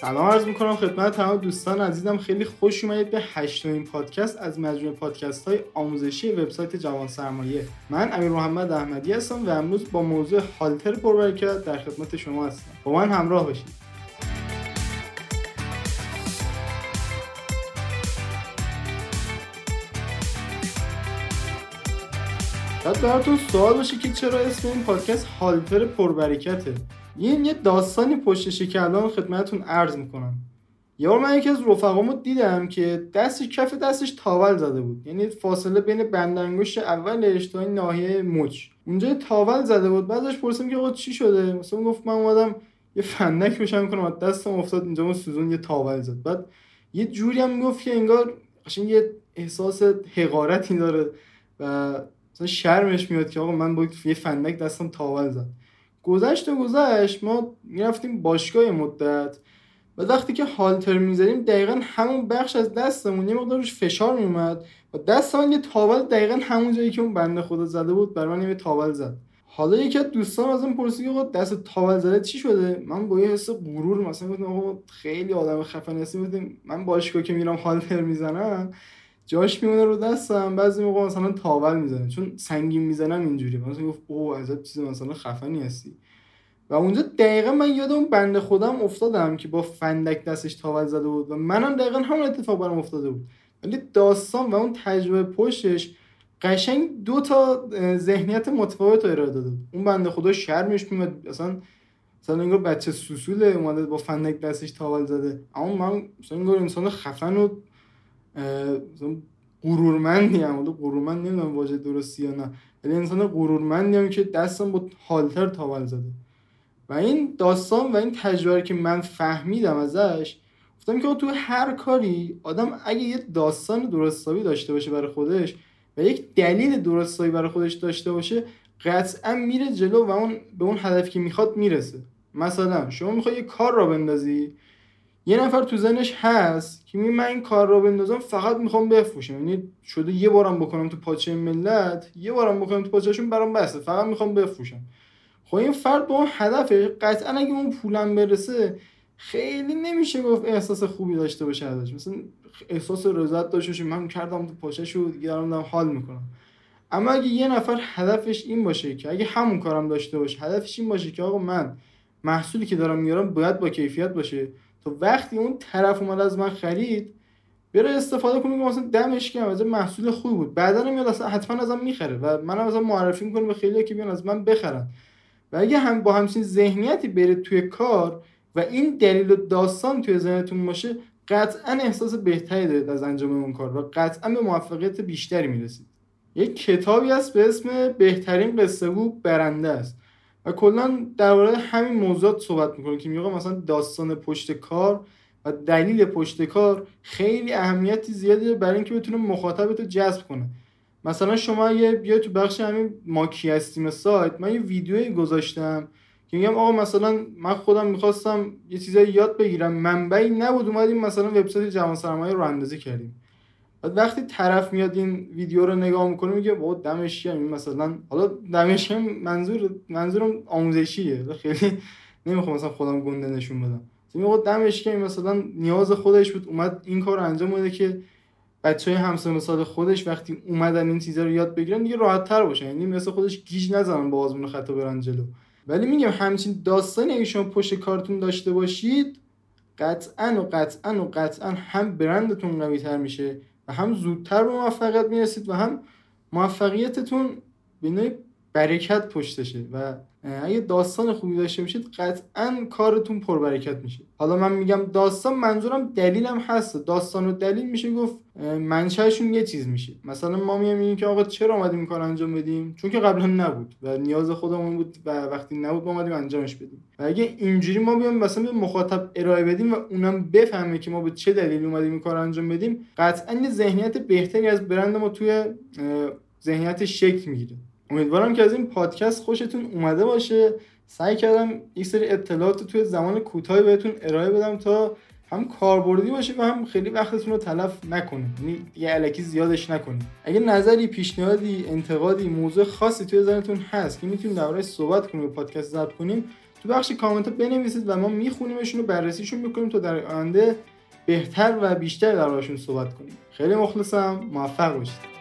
سلام عرض می‌کنم خدمت تمام دوستان عزیزم. خیلی خوش اومدید به هشتمین پادکست از مجموعه پادکست های آموزشی وبسایت جوان سرمایه. من امیر محمد احمدی هستم و امروز با موضوع هالتر پربرکت در خدمت شما هستم. با من همراه باشید. شاید براتون سوال باشه که چرا اسم این پادکست هالتر پربرکته این یه داستانی پشتشه که الان خدمتتون عرض می‌کنم. یه بار من یکی از رفقامو دیدم که دستش کف دستش تاول زده بود. یعنی فاصله بین بندانگشت اولش تا این ناحیه مچ. اونجا تاول زده بود. بعدش پرسیدم که آقا چی شده؟ مثلا گفت من اومدم یه فندک بشم کنم. دستم افتاد اینجا اون سوزون یه تاول زد. بعد یه جوری هم می‌گفت که انگار قشنگ یه احساس حقارتی داره و مثلا شرمش میاد که آقا من با یه فندک دستم تاول زد. گذشت و گذشت ما می‌رفتیم باشگاه مدت. و وقتی که هالتر می‌زدیم دقیقا همون بخش از دستمون یه مقدار روش فشار میومد و دست یه تاول دقیقا همون جایی که اون بنده خدا زده بود بر من یه تاول زد. حالا یکی از دوستان ازم پرسید آقا دست تاول زده چی شده؟ من با یه حس غرور مثلا گفتم آقا خیلی آدم خفن هستی من باشگاه که میرم هالتر می‌زنم. جاش میمونه رو دستم. بعضی موقع مثلا تاول می‌زنه. چون سنگین می‌زنم اینجوری. مثلا گفت اوه عجب چیز مثلا خفنی هستی. و اونجا دقیقا من یاد اون بند خودم افتادم که با فندک دستش تاول زده بود و منم دقیقا همون اتفاق برام افتاده بود. ولی داستان و اون تجربه پشتش قشنگ دو تا ذهنیت متفاوت ارائه داده اون بنده خدا شرمش میاد مثلا مثلا انگار بچه سوسوله اومده با فندک دستش تاول زده. اما من مثلا انگار انسان خفن و غرورمندی هم حالا غرورمند نمی‌دونم واژه درستی یا نه ولی انسان غرورمندی هم که دستم با حالتر تاول زده. و این داستان و این تجربه که من فهمیدم ازش گفتم که تو هر کاری آدم اگه یه داستان درستابی داشته باشه برای خودش و یک دلیل درستابی برای خودش داشته باشه قطعا میره جلو و اون به اون هدفی که می‌خواد می‌رسه. مثلا شما می‌خوای یه کار را بندازی یه نفر تو زنش هست که می من این کار را بندازم فقط می‌خوام بفروشم. یعنی شده یه بارم بکنم تو پاچه ملت یه بارم بکنم تو پاچهشون برام بسته. فقط می‌خوام بفروشم. خب این فرد با اون هدفش قطعا اگه اون پولم برسه خیلی نمیشه گفت احساس خوبی داشته باشه ازش. مثلا احساس رضایت داشته باشه. من کردم تو پاچش و دیگه دارم حال می‌کنم. اما اگه یه نفر هدفش این باشه که اگه همون کارم داشته باشه هدفش این باشه که آقا من محصولی که دارم میارم باید با کیفیت باشه. تا وقتی اون طرف اومد از من خرید بره استفاده کنه که مثلا دمش کم از محصول خوبی بود. بعدا میاد اصلا حتما ازم می‌خره و منم مثلا معرفی می‌کنم به خیلی که بیان از من بخرن. و اگه هم با همچین ذهنیتی برید توی کار و این دلیل و داستان توی ذهنتون باشه قطعا احساس بهتری دارید از انجام اون کار و قطعا به موفقیت بیشتری می‌رسید. یک کتابی هست به اسم بهترین قصه برنده است. و کلا درباره همین موضوعات صحبت می‌کنه که میگه مثلا داستان پشت کار و دلیل پشت کار خیلی اهمیتی زیادی داره برای اینکه بتونه مخاطبت رو جذب کنه. مثلا شما یه بیا تو بخش همین ماکی هستیم سایت من یه ویدیویی گذاشتم که میگم آقا مثلا من خودم می‌خواستم یه چیزایی یاد بگیرم منبعی نبود اومدیم مثلا وبسایت جوان سرمایه رو اندازی کردیم. بعد وقتی طرف میاد این ویدیو رو نگاه می‌کنه میگه با دمش این مثلا حالا دمش منظور منظورم آموزشیه. خیلی نمی‌خوام مثلا خودم گنده نشون بدم. میگه دمش مثلا نیاز خودش بود. اومد این کار انجام بده که بچه های همسن سال خودش وقتی اومدن این چیزا رو یاد بگیرن دیگه راحت تر باشن یعنی مثل خودش گیج نزنن با آزمون خطا برن جلو. ولی میگم همچین داستانی اگه شما پشت کارتون داشته باشید قطعا و قطعا و قطعا هم برندتون قوی تر میشه. هم زودتر به موفقیت می‌رسید و هم موفقیتتون به برکت پشتشه و اگه داستان خوبی داشته باشید قطعا کارتون پربرکت میشه. حالا من میگم داستان منظورم دلیلم هست. داستان و دلیل میشه گفت منشأشون یه چیز میشه. مثلا ما میگیم که آقا چرا اومدیم این کار انجام بدیم؟ چون که قبلا نبود و نیاز خودمون بود و وقتی نبود ما اومدیم انجامش بدیم. و اگه اینجوری ما بیام مثلا به مخاطب ارائه بدیم و اونم بفهمه که ما به چه دلیلی اومدیم این کار انجام بدیم قطعا یه ذهنیت بهتری از برند ما توی ذهنیت شکل می‌گیره. امیدوارم که از این پادکست خوشتون اومده باشه. سعی کردم یک سری اطلاعات توی زمان کوتاهی بهتون ارائه بدم تا هم کاربردی باشه و هم خیلی وقتتون رو تلف نکنه یعنی یه علکی زیادش نکنید اگه نظری پیشنهادی انتقادی موضوع خاصی توی ذهنتون هست که می‌تونیم دربارهش صحبت کنیم و پادکست ضبط کنیم تو بخش کامنت ها بنویسید و ما میخونیمشون و بررسیشون می‌کنیم تا در آینده بهتر و بیشتر دربارشون صحبت کنیم. خیلی مخلصم. موفق باشید.